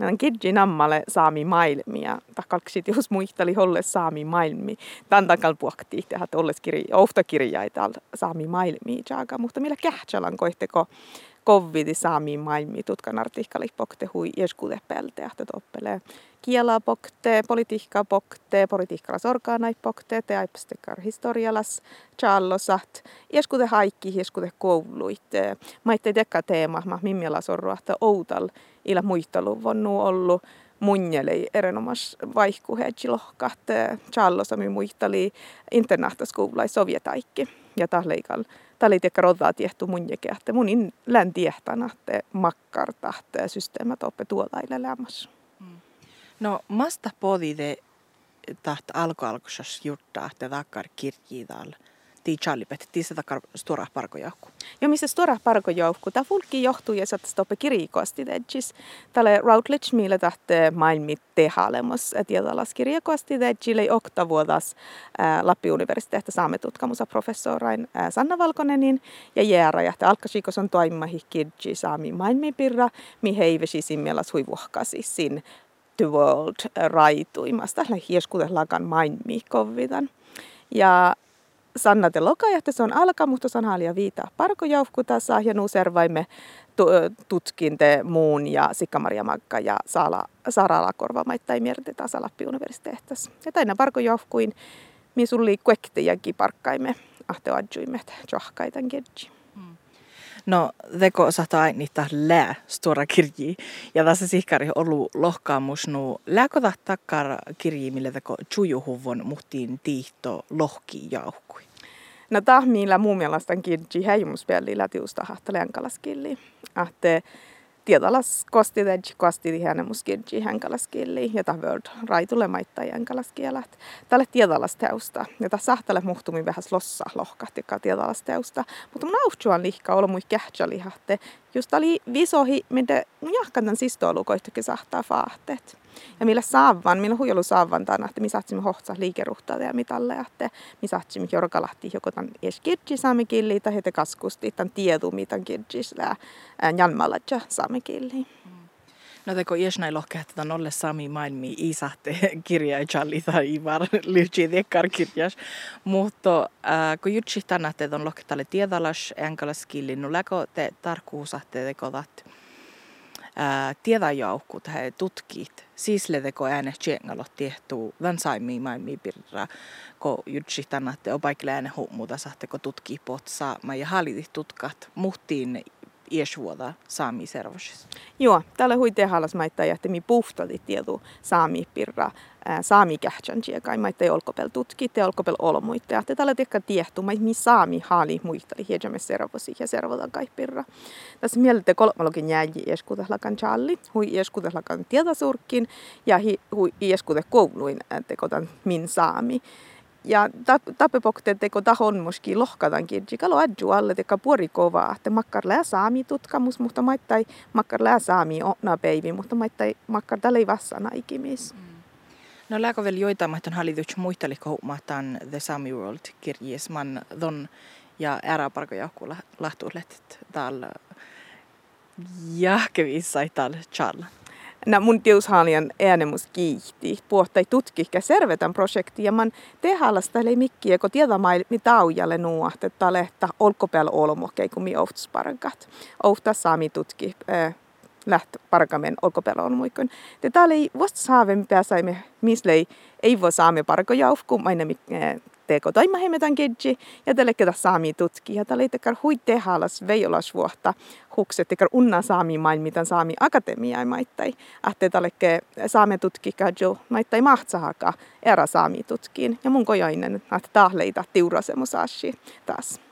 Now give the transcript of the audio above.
Meidän kidji nammalle saami maailmia. Takalksit jos muisteli holle saami maailmi. Tän takal puhuttiin tehdä olles kirja, oftakirjaita saami maailmi jaaga. Mutta millä kähtsälan koitteko kovvidi saami maailmi tutkan artikkali pokte hui jeskude pelte että toppelee. Kiela pokte, politiikka pokte, politiikkalas orgaanai pokte, te aipstekar historialas challosat. Jeskude haikki, jeskude kouluit. Maitte tekka teema, ma mimmiala sorruahta outal ila muistalu vonnu ollut munjeli erinomas vaihkuheetsi lohkat. Challosa mi muistali internahtaskoulai sovjetaikki ja tahleikal Tali tiekka rodaa tiehtu mun että mun in län tiehtana, että makkarta, että systeemät oppe tuolla lämmässä. Mm. No, masta podide taht alko alkusas juttaa, että takkar kirjiidalla tii chalipet, tii se takar stora parkojoukku. Jo missä stora parkojoukku, tämä fulki johtuu ja saattaa stoppe kirjikosti edgis. Tälle Routledge millä tahte maailmi tehalemus, että jätalas kirjikosti edgille oktavuodas Lappi universiteetti saamme tutkamusa professorain Sanna Valkonenin ja Jäära, ja alkasikos on toimahi kirji saami maailmipirra, mi heivesi simmelas huivuhkasi sin the world raituimasta, hieskutellakan maailmi kovitan. Ja Sanna te lokajahte, se on alka, mutta se on halia viita parkojaufkutassa ja nuuservaimme tutkinte muun ja Sikka-Maria Magga ja Saala, Saara Alakorva maittai mierti taas Lappi universiteettassa. Ja täinä parkojaufkuin, mi sulli kuekte ja parkkaimme ahte adjuimme johkaitan kedji. No, teko sata niitä lää stora kirji. Ja tässä sihkari ollut lohkaamus nu lääkota takkar kirji, millä teko chujuhuvon muhtiin tiihto lohki jauhkui. No tahmiilla muun mielestä kirji heimuspeli lätiusta kalaskilli. Ahte tietalas kosti tej kosti hänen muskirji hänkalaskilli ja ta world raitulle maittaa hänkalaskielat. Tälle tietalas teusta ja ta sahtale muhtumi vähän lossa lohkahti tietalas teusta. Mutta mun auhtsuan lihka olla mui kähtsälihahte. Just oli visohi, mitä jahkan sistoilu koittukin sahtaa faahteet. Ja millä saavan, millä huijolu saavan tänä, että missä saatsimme hohtsa liikeruhtaa ja mitalle, että missä saatsimme jorkalahti joko tämän edes kirji saamme killi, tai heti kaskusti tämän tietu, mitä kirji sillä janmalla saamme killi. No teko näin lohkea, että on olle sami maailmi isahte kirja ja tai ivar lyhtsi tekkar kirjas. Mutta äh, kun jutsi tänä, että on lohketalle tiedalas enkalas killi, no läkö te tarkkuusahte tekotat tiedajaukkut he tutkit siisledeko ääne tjengalo tiehtuu van saimi maailmi pirra ko jutsi tännatte opaikille ääne huumuta sahteko tutkii potsa ma ja haliti tutkat muhtiin iesvuoda saami servosis. Joo, täällä hui tehalas maittaa ja mi puhtati tietu saami pirra saami kähtsän kai maittaa olkopel tutkit ja olkopel olmuitte. Ja tällä tekka tiehtu, mai mi saami haali muisteli hiedämme servosi ja servota kai pirra. Tässä mieltä kolmalogin jääji ieskutehlakan challi, hui ieskutehlakan tietasurkkin ja hui ieskute kouluin tekotan min saami. Ja tapepokte teko tahon muski lohkatan kirji, kalo adju alle teka puori kovaa, että makkar lää saami tutkamus, mutta maittai makkar lää saami onna peivi, mutta maittai makkar tällä ei vassana ikimis. Mm. No lääkö vielä joitain mahtan hallituks muisteliko huomahtaan The Sami World kirjes man don ja ääräparko johku lahtuulet täällä jahkevissa täällä challa. Na mun tiushaalian äänemus kiihti. Puhtai tutkihkä servetän projekti ja man tehallasta ei mikkiä, kun tiedämään mi taujalle nuo, että lehtä olkopel olmo, kun mi ohtusparankat. Ohtas saami tutki äh, läht parkamen olkopel muikon. Te täällä ei vasta saaven pääsaimme, missä ei voi saamme parkojaufku, maina teko toimahemetan kedji ja tälle ketä saami tutki. Ja tälle tekar tehalas veiolas vuotta hukset tekar unna saami maailmitan saami akatemia maittai. Ahte tälle saame tutki kadjo maittai mahtsahaka era saami tutkiin. Ja mun kojainen, että tahleita tiurasemusashi taas.